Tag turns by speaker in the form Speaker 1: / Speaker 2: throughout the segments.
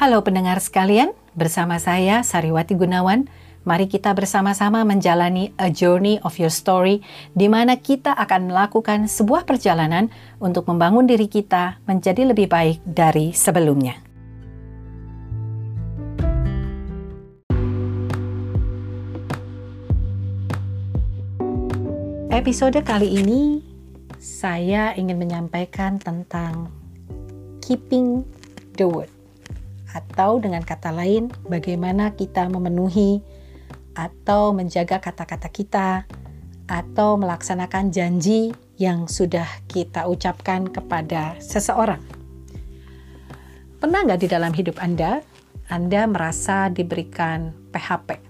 Speaker 1: Halo pendengar sekalian, bersama saya Sariwati Gunawan. Mari kita bersama-sama menjalani a journey of your story di mana kita akan melakukan sebuah perjalanan untuk membangun diri kita menjadi lebih baik dari sebelumnya. Episode kali ini saya ingin menyampaikan tentang keeping the word atau dengan kata lain bagaimana kita memenuhi atau menjaga kata-kata kita atau melaksanakan janji yang sudah kita ucapkan kepada seseorang. Pernah nggak di dalam hidup Anda, Anda merasa diberikan PHP?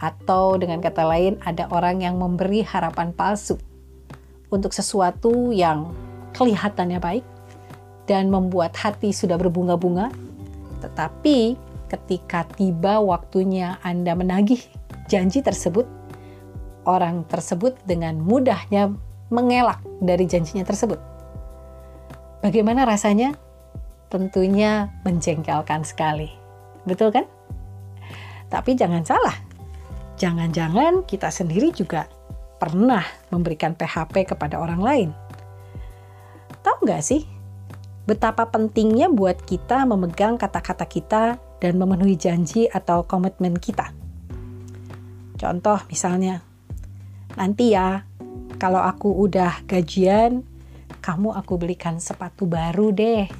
Speaker 1: Atau dengan kata lain, ada orang yang memberi harapan palsu untuk sesuatu yang kelihatannya baik, dan membuat hati sudah berbunga-bunga, tetapi ketika tiba waktunya Anda menagih janji tersebut, orang tersebut dengan mudahnya mengelak dari janjinya tersebut. Bagaimana rasanya? Tentunya menjengkelkan sekali. Betul kan? Tapi jangan salah. Jangan-jangan kita sendiri juga pernah memberikan PHP kepada orang lain. Tahu nggak sih, betapa pentingnya buat kita memegang kata-kata kita dan memenuhi janji atau komitmen kita. Contoh misalnya, nanti ya kalau aku udah gajian, kamu aku belikan sepatu baru deh.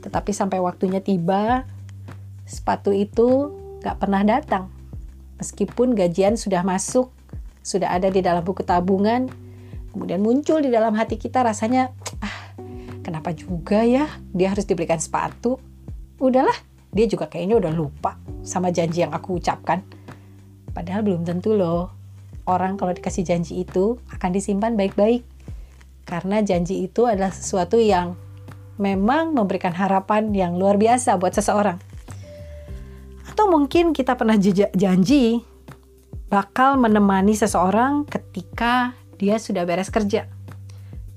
Speaker 1: Tetapi sampai waktunya tiba, sepatu itu gak pernah datang. Meskipun gajian sudah masuk, sudah ada di dalam buku tabungan, kemudian muncul di dalam hati kita rasanya, kenapa juga ya dia harus diberikan sepatu? Udahlah, dia juga kayaknya udah lupa sama janji yang aku ucapkan. Padahal belum tentu loh. Orang kalau dikasih janji itu akan disimpan baik-baik. Karena janji itu adalah sesuatu yang memang memberikan harapan yang luar biasa buat seseorang. Atau mungkin kita pernah janji bakal menemani seseorang ketika dia sudah beres kerja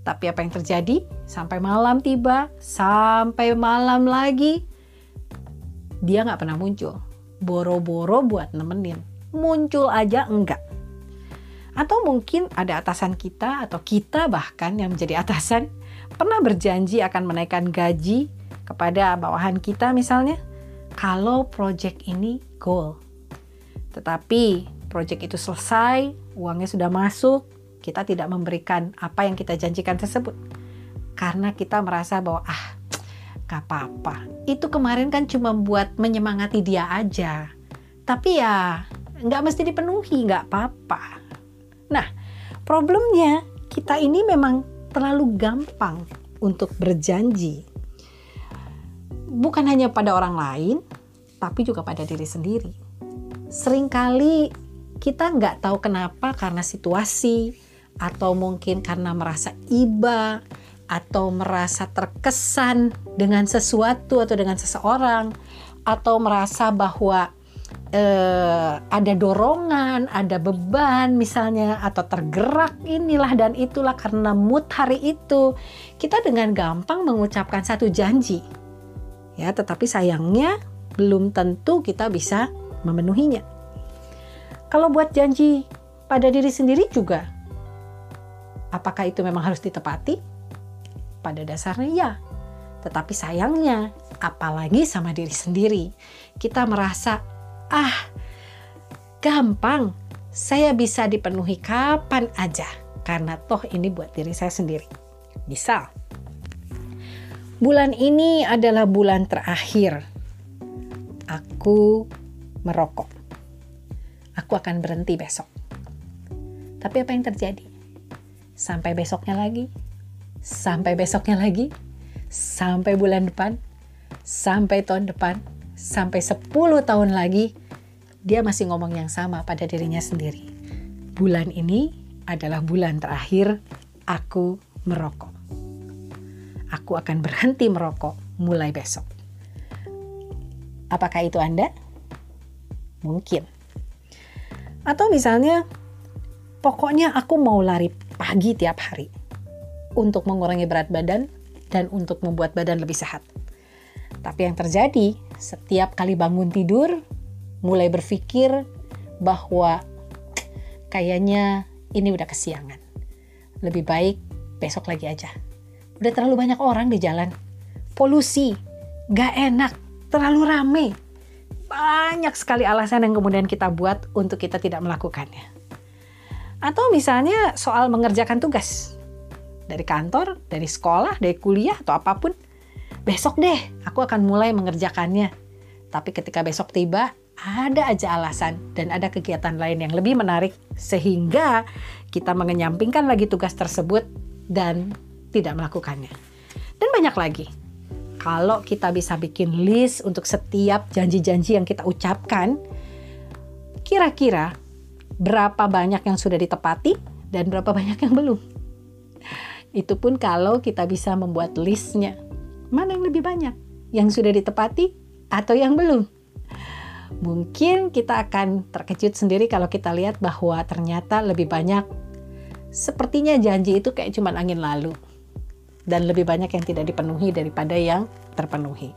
Speaker 1: tapi apa yang terjadi? Sampai malam tiba, sampai malam lagi, dia nggak pernah muncul. Boro-boro buat nemenin. Muncul aja enggak. Atau mungkin ada atasan kita atau kita bahkan yang menjadi atasan pernah berjanji akan menaikkan gaji kepada bawahan kita misalnya kalau project ini goal. Tetapi project itu selesai, uangnya sudah masuk, kita tidak memberikan apa yang kita janjikan tersebut karena kita merasa bahwa ah gak apa-apa. Itu kemarin kan cuma buat menyemangati dia aja. Tapi ya nggak mesti dipenuhi nggak apa-apa. Nah problemnya kita ini memang terlalu gampang untuk berjanji. Bukan hanya pada orang lain tapi juga pada diri sendiri. Seringkali kita nggak tahu kenapa karena situasi atau mungkin karena merasa iba atau merasa terkesan dengan sesuatu atau dengan seseorang atau merasa bahwa eh, ada dorongan, ada beban misalnya atau tergerak inilah dan itulah karena mood hari itu kita dengan gampang mengucapkan satu janji ya tetapi sayangnya belum tentu kita bisa memenuhinya. Kalau buat janji pada diri sendiri juga Apakah itu memang harus ditepati? Pada dasarnya ya. Tetapi sayangnya, apalagi sama diri sendiri, kita merasa, ah, gampang, saya bisa dipenuhi kapan aja, karena toh ini buat diri saya sendiri. Misal, bulan ini adalah bulan terakhir aku merokok. Aku akan berhenti besok. Tapi apa yang terjadi? sampai besoknya lagi, sampai besoknya lagi, sampai bulan depan, sampai tahun depan, sampai 10 tahun lagi, dia masih ngomong yang sama pada dirinya sendiri. Bulan ini adalah bulan terakhir aku merokok. Aku akan berhenti merokok mulai besok. Apakah itu Anda? Mungkin. Atau misalnya, pokoknya aku mau lari pagi tiap hari untuk mengurangi berat badan dan untuk membuat badan lebih sehat. Tapi yang terjadi setiap kali bangun tidur mulai berpikir bahwa kayaknya ini udah kesiangan. Lebih baik besok lagi aja. Udah terlalu banyak orang di jalan. Polusi, gak enak, terlalu rame. Banyak sekali alasan yang kemudian kita buat untuk kita tidak melakukannya. Atau misalnya soal mengerjakan tugas. Dari kantor, dari sekolah, dari kuliah, atau apa pun. Besok deh, aku akan mulai mengerjakannya. Tapi ketika besok tiba, ada aja alasan dan ada kegiatan lain yang lebih menarik sehingga kita mengenyampingkan lagi tugas tersebut dan tidak melakukannya. Dan banyak lagi. Kalau kita bisa bikin list untuk setiap janji-janji yang kita ucapkan, kira-kira berapa banyak yang sudah ditepati dan berapa banyak yang belum. Itu pun kalau kita bisa membuat listnya. Mana yang lebih banyak? Yang sudah ditepati atau yang belum? mungkin kita akan terkejut sendiri kalau kita lihat bahwa ternyata lebih banyak sepertinya janji itu kayak cuman angin lalu dan lebih banyak yang tidak dipenuhi daripada yang terpenuhi.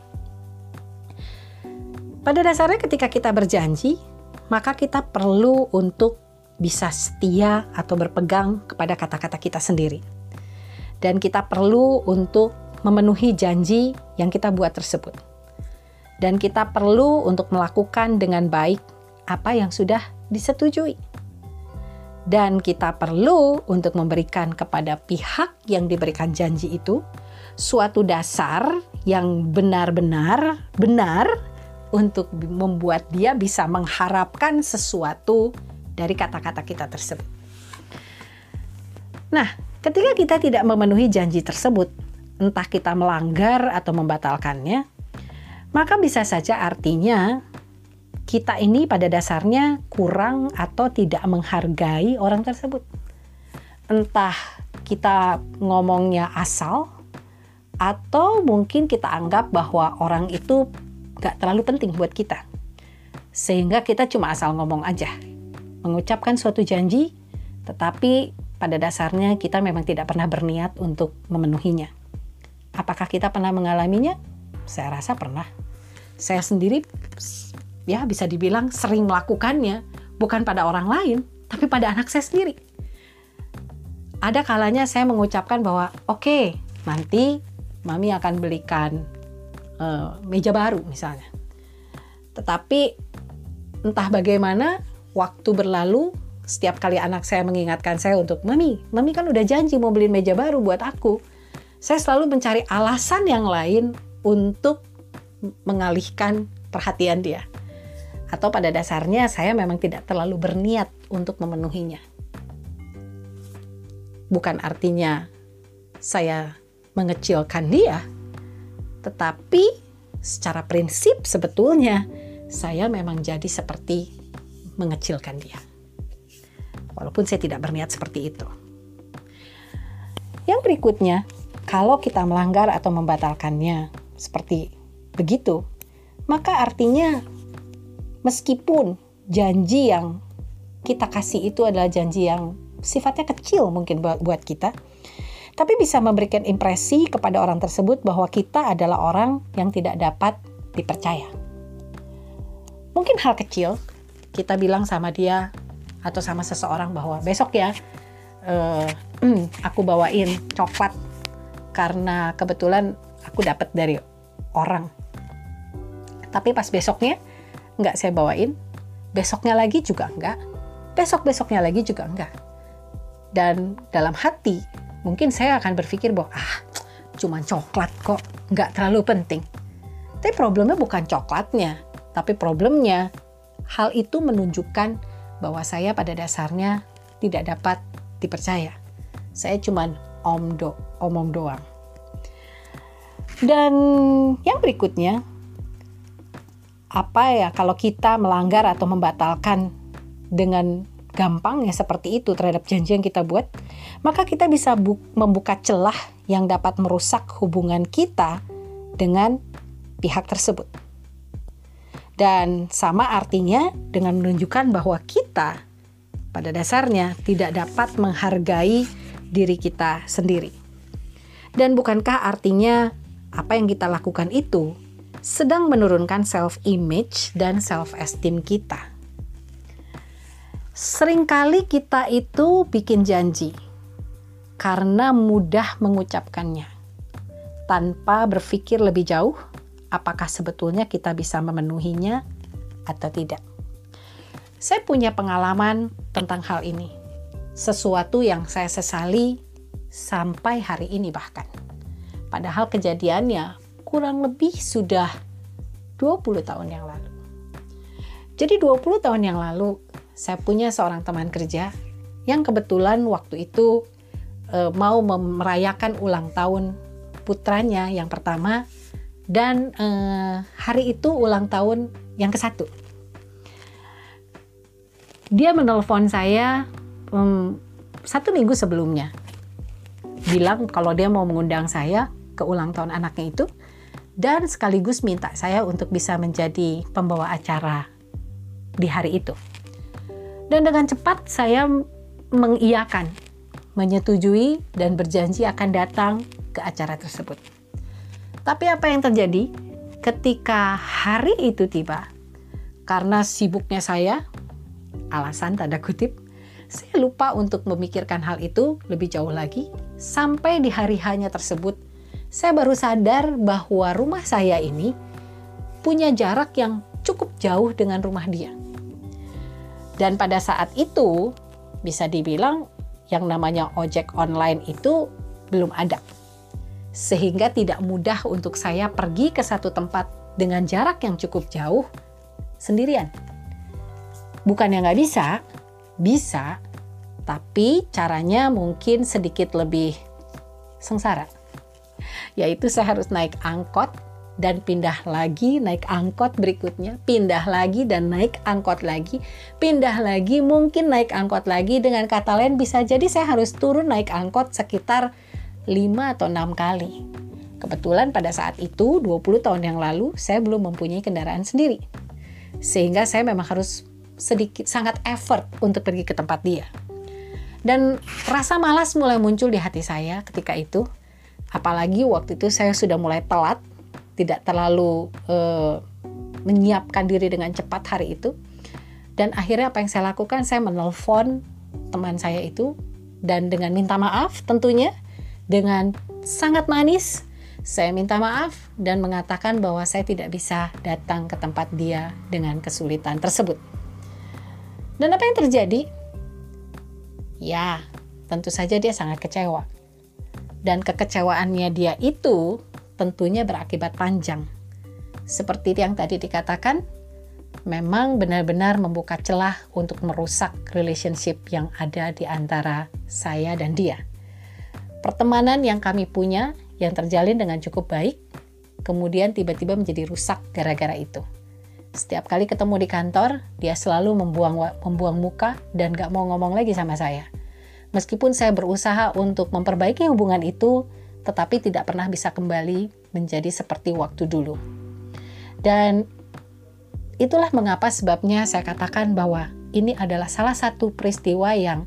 Speaker 1: Pada dasarnya ketika kita berjanji, maka kita perlu untuk bisa setia atau berpegang kepada kata-kata kita sendiri. Dan kita perlu untuk memenuhi janji yang kita buat tersebut dan kita perlu untuk melakukan dengan baik apa yang sudah disetujui. Dan kita perlu untuk memberikan kepada pihak yang diberikan janji itu suatu dasar yang benar-benar benar untuk membuat dia bisa mengharapkan sesuatu dari kata-kata kita tersebut. Nah, ketika kita tidak memenuhi janji tersebut, entah kita melanggar atau membatalkannya, maka bisa saja artinya kita ini pada dasarnya kurang atau tidak menghargai orang tersebut. Entah kita ngomongnya asal, atau mungkin kita anggap bahwa orang itu gak terlalu penting buat kita. Sehingga kita cuma asal ngomong aja. Mengucapkan suatu janji, tetapi pada dasarnya kita memang tidak pernah berniat untuk memenuhinya. Apakah kita pernah mengalaminya? Saya rasa pernah saya sendiri ya bisa dibilang sering melakukannya bukan pada orang lain tapi pada anak saya sendiri. Ada kalanya saya mengucapkan bahwa oke okay, nanti mami akan belikan uh, meja baru misalnya. Tetapi entah bagaimana waktu berlalu setiap kali anak saya mengingatkan saya untuk mami, mami kan udah janji mau beliin meja baru buat aku. Saya selalu mencari alasan yang lain untuk mengalihkan perhatian dia. Atau pada dasarnya saya memang tidak terlalu berniat untuk memenuhinya. Bukan artinya saya mengecilkan dia, tetapi secara prinsip sebetulnya saya memang jadi seperti mengecilkan dia. Walaupun saya tidak berniat seperti itu. Yang berikutnya, kalau kita melanggar atau membatalkannya, seperti begitu, maka artinya meskipun janji yang kita kasih itu adalah janji yang sifatnya kecil mungkin buat kita, tapi bisa memberikan impresi kepada orang tersebut bahwa kita adalah orang yang tidak dapat dipercaya. Mungkin hal kecil, kita bilang sama dia atau sama seseorang bahwa besok ya uh, aku bawain coklat karena kebetulan aku dapat dari orang tapi pas besoknya nggak saya bawain, besoknya lagi juga enggak, besok-besoknya lagi juga enggak. Dan dalam hati, mungkin saya akan berpikir bahwa, ah, cuma coklat kok, nggak terlalu penting. Tapi problemnya bukan coklatnya, tapi problemnya hal itu menunjukkan bahwa saya pada dasarnya tidak dapat dipercaya. Saya cuma om do, omong doang. Dan yang berikutnya, apa ya kalau kita melanggar atau membatalkan dengan gampang ya seperti itu terhadap janji yang kita buat, maka kita bisa membuka celah yang dapat merusak hubungan kita dengan pihak tersebut. Dan sama artinya dengan menunjukkan bahwa kita pada dasarnya tidak dapat menghargai diri kita sendiri. Dan bukankah artinya apa yang kita lakukan itu sedang menurunkan self image dan self esteem kita. Seringkali kita itu bikin janji karena mudah mengucapkannya tanpa berpikir lebih jauh apakah sebetulnya kita bisa memenuhinya atau tidak. Saya punya pengalaman tentang hal ini. Sesuatu yang saya sesali sampai hari ini bahkan. Padahal kejadiannya kurang lebih sudah 20 tahun yang lalu. Jadi 20 tahun yang lalu saya punya seorang teman kerja yang kebetulan waktu itu e, mau merayakan ulang tahun putranya yang pertama dan e, hari itu ulang tahun yang ke satu. Dia menelpon saya um, satu minggu sebelumnya, bilang kalau dia mau mengundang saya ke ulang tahun anaknya itu dan sekaligus minta saya untuk bisa menjadi pembawa acara di hari itu. Dan dengan cepat saya mengiyakan, menyetujui dan berjanji akan datang ke acara tersebut. Tapi apa yang terjadi ketika hari itu tiba? Karena sibuknya saya, alasan tanda kutip, saya lupa untuk memikirkan hal itu lebih jauh lagi sampai di hari hanya tersebut saya baru sadar bahwa rumah saya ini punya jarak yang cukup jauh dengan rumah dia. Dan pada saat itu bisa dibilang yang namanya ojek online itu belum ada. Sehingga tidak mudah untuk saya pergi ke satu tempat dengan jarak yang cukup jauh sendirian. Bukan yang nggak bisa, bisa, tapi caranya mungkin sedikit lebih sengsara yaitu saya harus naik angkot dan pindah lagi naik angkot berikutnya, pindah lagi dan naik angkot lagi, pindah lagi mungkin naik angkot lagi dengan kata lain bisa jadi saya harus turun naik angkot sekitar 5 atau 6 kali. Kebetulan pada saat itu 20 tahun yang lalu saya belum mempunyai kendaraan sendiri. Sehingga saya memang harus sedikit sangat effort untuk pergi ke tempat dia. Dan rasa malas mulai muncul di hati saya ketika itu Apalagi waktu itu saya sudah mulai telat, tidak terlalu uh, menyiapkan diri dengan cepat hari itu. Dan akhirnya apa yang saya lakukan, saya menelpon teman saya itu dan dengan minta maaf tentunya dengan sangat manis saya minta maaf dan mengatakan bahwa saya tidak bisa datang ke tempat dia dengan kesulitan tersebut. Dan apa yang terjadi? Ya, tentu saja dia sangat kecewa dan kekecewaannya dia itu tentunya berakibat panjang. Seperti yang tadi dikatakan, memang benar-benar membuka celah untuk merusak relationship yang ada di antara saya dan dia. Pertemanan yang kami punya yang terjalin dengan cukup baik, kemudian tiba-tiba menjadi rusak gara-gara itu. Setiap kali ketemu di kantor, dia selalu membuang membuang muka dan gak mau ngomong lagi sama saya Meskipun saya berusaha untuk memperbaiki hubungan itu, tetapi tidak pernah bisa kembali menjadi seperti waktu dulu. Dan itulah mengapa sebabnya saya katakan bahwa ini adalah salah satu peristiwa yang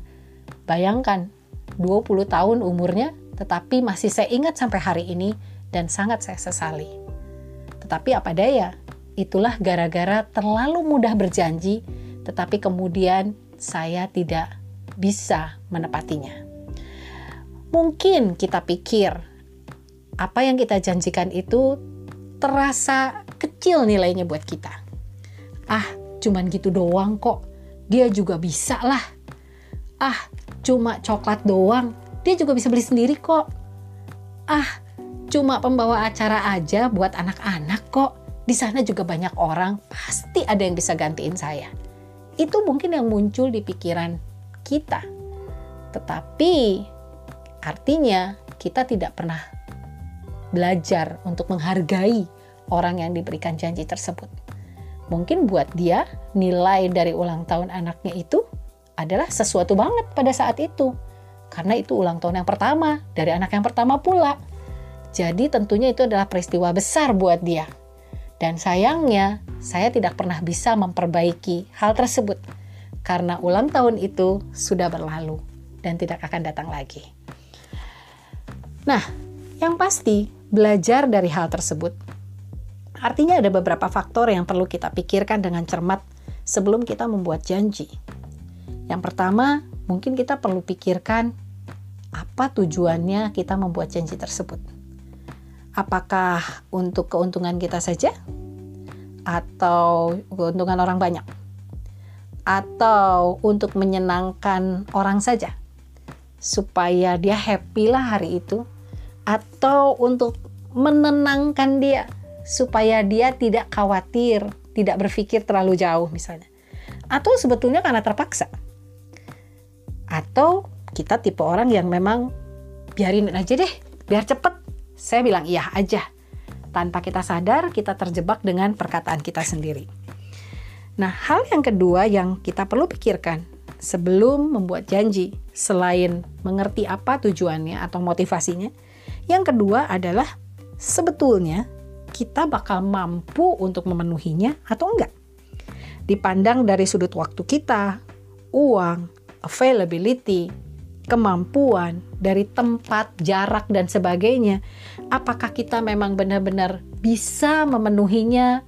Speaker 1: bayangkan 20 tahun umurnya tetapi masih saya ingat sampai hari ini dan sangat saya sesali. Tetapi apa daya, itulah gara-gara terlalu mudah berjanji tetapi kemudian saya tidak bisa menepatinya. Mungkin kita pikir apa yang kita janjikan itu terasa kecil nilainya buat kita. Ah, cuman gitu doang kok. Dia juga bisa lah. Ah, cuma coklat doang. Dia juga bisa beli sendiri kok. Ah, cuma pembawa acara aja buat anak-anak kok. Di sana juga banyak orang, pasti ada yang bisa gantiin saya. Itu mungkin yang muncul di pikiran kita. Tetapi artinya kita tidak pernah belajar untuk menghargai orang yang diberikan janji tersebut. Mungkin buat dia nilai dari ulang tahun anaknya itu adalah sesuatu banget pada saat itu. Karena itu ulang tahun yang pertama dari anak yang pertama pula. Jadi tentunya itu adalah peristiwa besar buat dia. Dan sayangnya saya tidak pernah bisa memperbaiki hal tersebut karena ulang tahun itu sudah berlalu dan tidak akan datang lagi. Nah, yang pasti belajar dari hal tersebut Artinya ada beberapa faktor yang perlu kita pikirkan dengan cermat sebelum kita membuat janji. Yang pertama, mungkin kita perlu pikirkan apa tujuannya kita membuat janji tersebut. Apakah untuk keuntungan kita saja atau keuntungan orang banyak? Atau untuk menyenangkan orang saja supaya dia happy lah hari itu atau untuk menenangkan dia supaya dia tidak khawatir, tidak berpikir terlalu jauh misalnya. Atau sebetulnya karena terpaksa. Atau kita tipe orang yang memang biarin aja deh, biar cepet. Saya bilang iya aja. Tanpa kita sadar, kita terjebak dengan perkataan kita sendiri. Nah, hal yang kedua yang kita perlu pikirkan sebelum membuat janji, selain mengerti apa tujuannya atau motivasinya, yang kedua adalah sebetulnya kita bakal mampu untuk memenuhinya atau enggak. Dipandang dari sudut waktu kita, uang, availability, kemampuan, dari tempat, jarak, dan sebagainya, apakah kita memang benar-benar bisa memenuhinya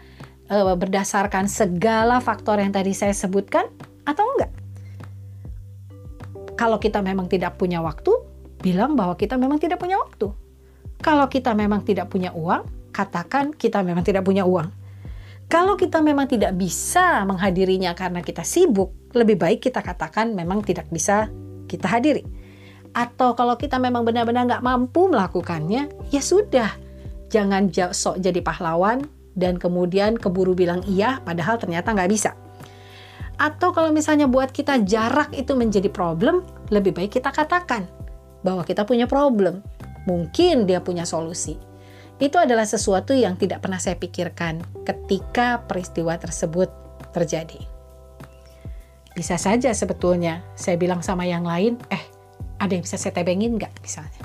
Speaker 1: e, berdasarkan segala faktor yang tadi saya sebutkan atau enggak? Kalau kita memang tidak punya waktu, bilang bahwa kita memang tidak punya waktu. Kalau kita memang tidak punya uang, katakan kita memang tidak punya uang. Kalau kita memang tidak bisa menghadirinya karena kita sibuk, lebih baik kita katakan memang tidak bisa kita hadiri. Atau kalau kita memang benar-benar nggak mampu melakukannya, ya sudah. Jangan sok jadi pahlawan dan kemudian keburu bilang iya padahal ternyata nggak bisa. Atau kalau misalnya buat kita jarak itu menjadi problem, lebih baik kita katakan bahwa kita punya problem. Mungkin dia punya solusi itu adalah sesuatu yang tidak pernah saya pikirkan ketika peristiwa tersebut terjadi. Bisa saja sebetulnya saya bilang sama yang lain, eh ada yang bisa saya tebengin nggak misalnya.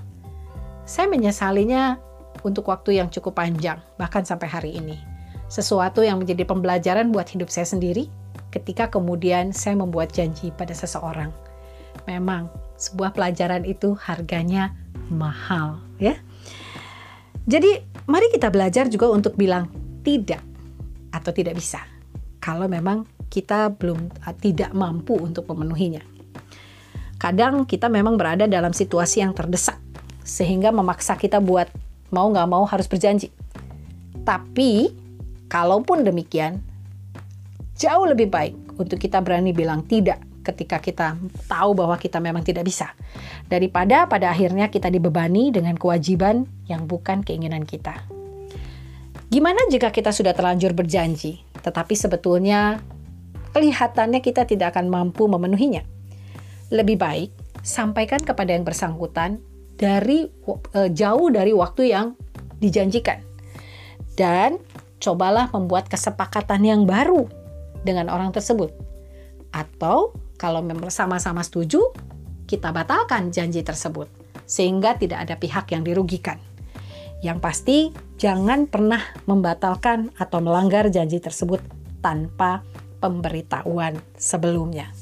Speaker 1: Saya menyesalinya untuk waktu yang cukup panjang, bahkan sampai hari ini. Sesuatu yang menjadi pembelajaran buat hidup saya sendiri ketika kemudian saya membuat janji pada seseorang. Memang sebuah pelajaran itu harganya mahal ya. Jadi, mari kita belajar juga untuk bilang tidak atau tidak bisa. Kalau memang kita belum tidak mampu untuk memenuhinya. Kadang kita memang berada dalam situasi yang terdesak sehingga memaksa kita buat mau nggak mau harus berjanji. Tapi kalaupun demikian, jauh lebih baik untuk kita berani bilang tidak ketika kita tahu bahwa kita memang tidak bisa. Daripada pada akhirnya kita dibebani dengan kewajiban yang bukan keinginan kita. Gimana jika kita sudah terlanjur berjanji, tetapi sebetulnya kelihatannya kita tidak akan mampu memenuhinya? Lebih baik sampaikan kepada yang bersangkutan dari uh, jauh dari waktu yang dijanjikan. Dan cobalah membuat kesepakatan yang baru dengan orang tersebut. Atau kalau memang sama-sama setuju, kita batalkan janji tersebut sehingga tidak ada pihak yang dirugikan. Yang pasti, jangan pernah membatalkan atau melanggar janji tersebut tanpa pemberitahuan sebelumnya.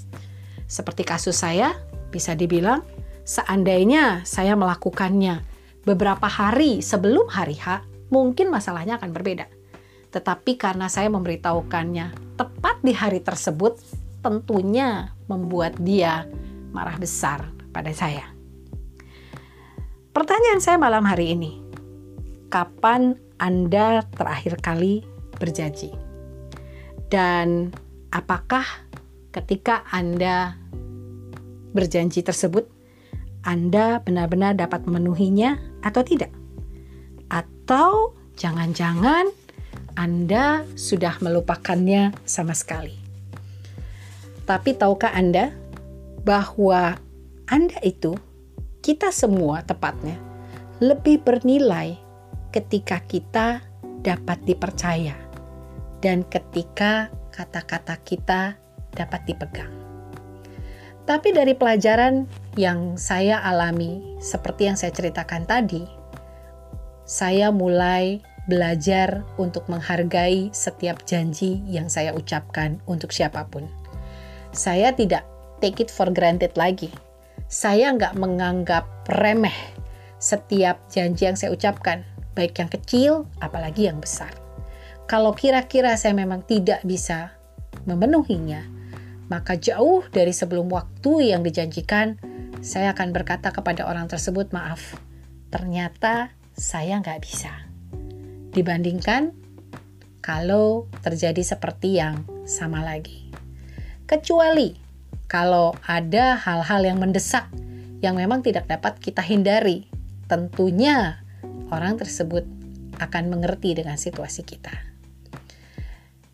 Speaker 1: Seperti kasus saya, bisa dibilang seandainya saya melakukannya beberapa hari sebelum hari H, mungkin masalahnya akan berbeda. Tetapi karena saya memberitahukannya tepat di hari tersebut, tentunya membuat dia marah besar pada saya. Pertanyaan saya malam hari ini, kapan Anda terakhir kali berjanji? Dan apakah ketika Anda berjanji tersebut, Anda benar-benar dapat memenuhinya atau tidak? Atau jangan-jangan Anda sudah melupakannya sama sekali? Tapi tahukah Anda bahwa Anda itu, kita semua tepatnya, lebih bernilai ketika kita dapat dipercaya dan ketika kata-kata kita dapat dipegang. Tapi dari pelajaran yang saya alami, seperti yang saya ceritakan tadi, saya mulai belajar untuk menghargai setiap janji yang saya ucapkan untuk siapa pun saya tidak take it for granted lagi. Saya nggak menganggap remeh setiap janji yang saya ucapkan, baik yang kecil apalagi yang besar. Kalau kira-kira saya memang tidak bisa memenuhinya, maka jauh dari sebelum waktu yang dijanjikan, saya akan berkata kepada orang tersebut, "Maaf, ternyata saya nggak bisa." Dibandingkan kalau terjadi seperti yang sama lagi, kecuali kalau ada hal-hal yang mendesak yang memang tidak dapat kita hindari, tentunya orang tersebut akan mengerti dengan situasi kita.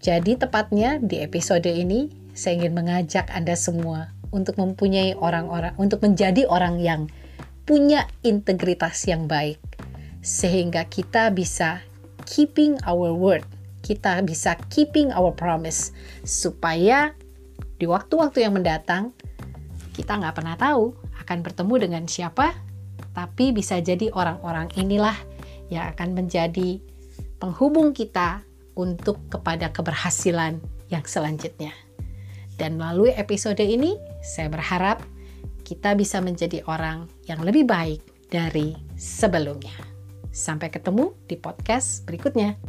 Speaker 1: Jadi, tepatnya di episode ini, saya ingin mengajak Anda semua untuk mempunyai orang-orang, untuk menjadi orang yang punya integritas yang baik, sehingga kita bisa keeping our word, kita bisa keeping our promise, supaya di waktu-waktu yang mendatang kita nggak pernah tahu akan bertemu dengan siapa, tapi bisa jadi orang-orang inilah yang akan menjadi penghubung kita untuk kepada keberhasilan yang selanjutnya. Dan melalui episode ini, saya berharap kita bisa menjadi orang yang lebih baik dari sebelumnya. Sampai ketemu di podcast berikutnya.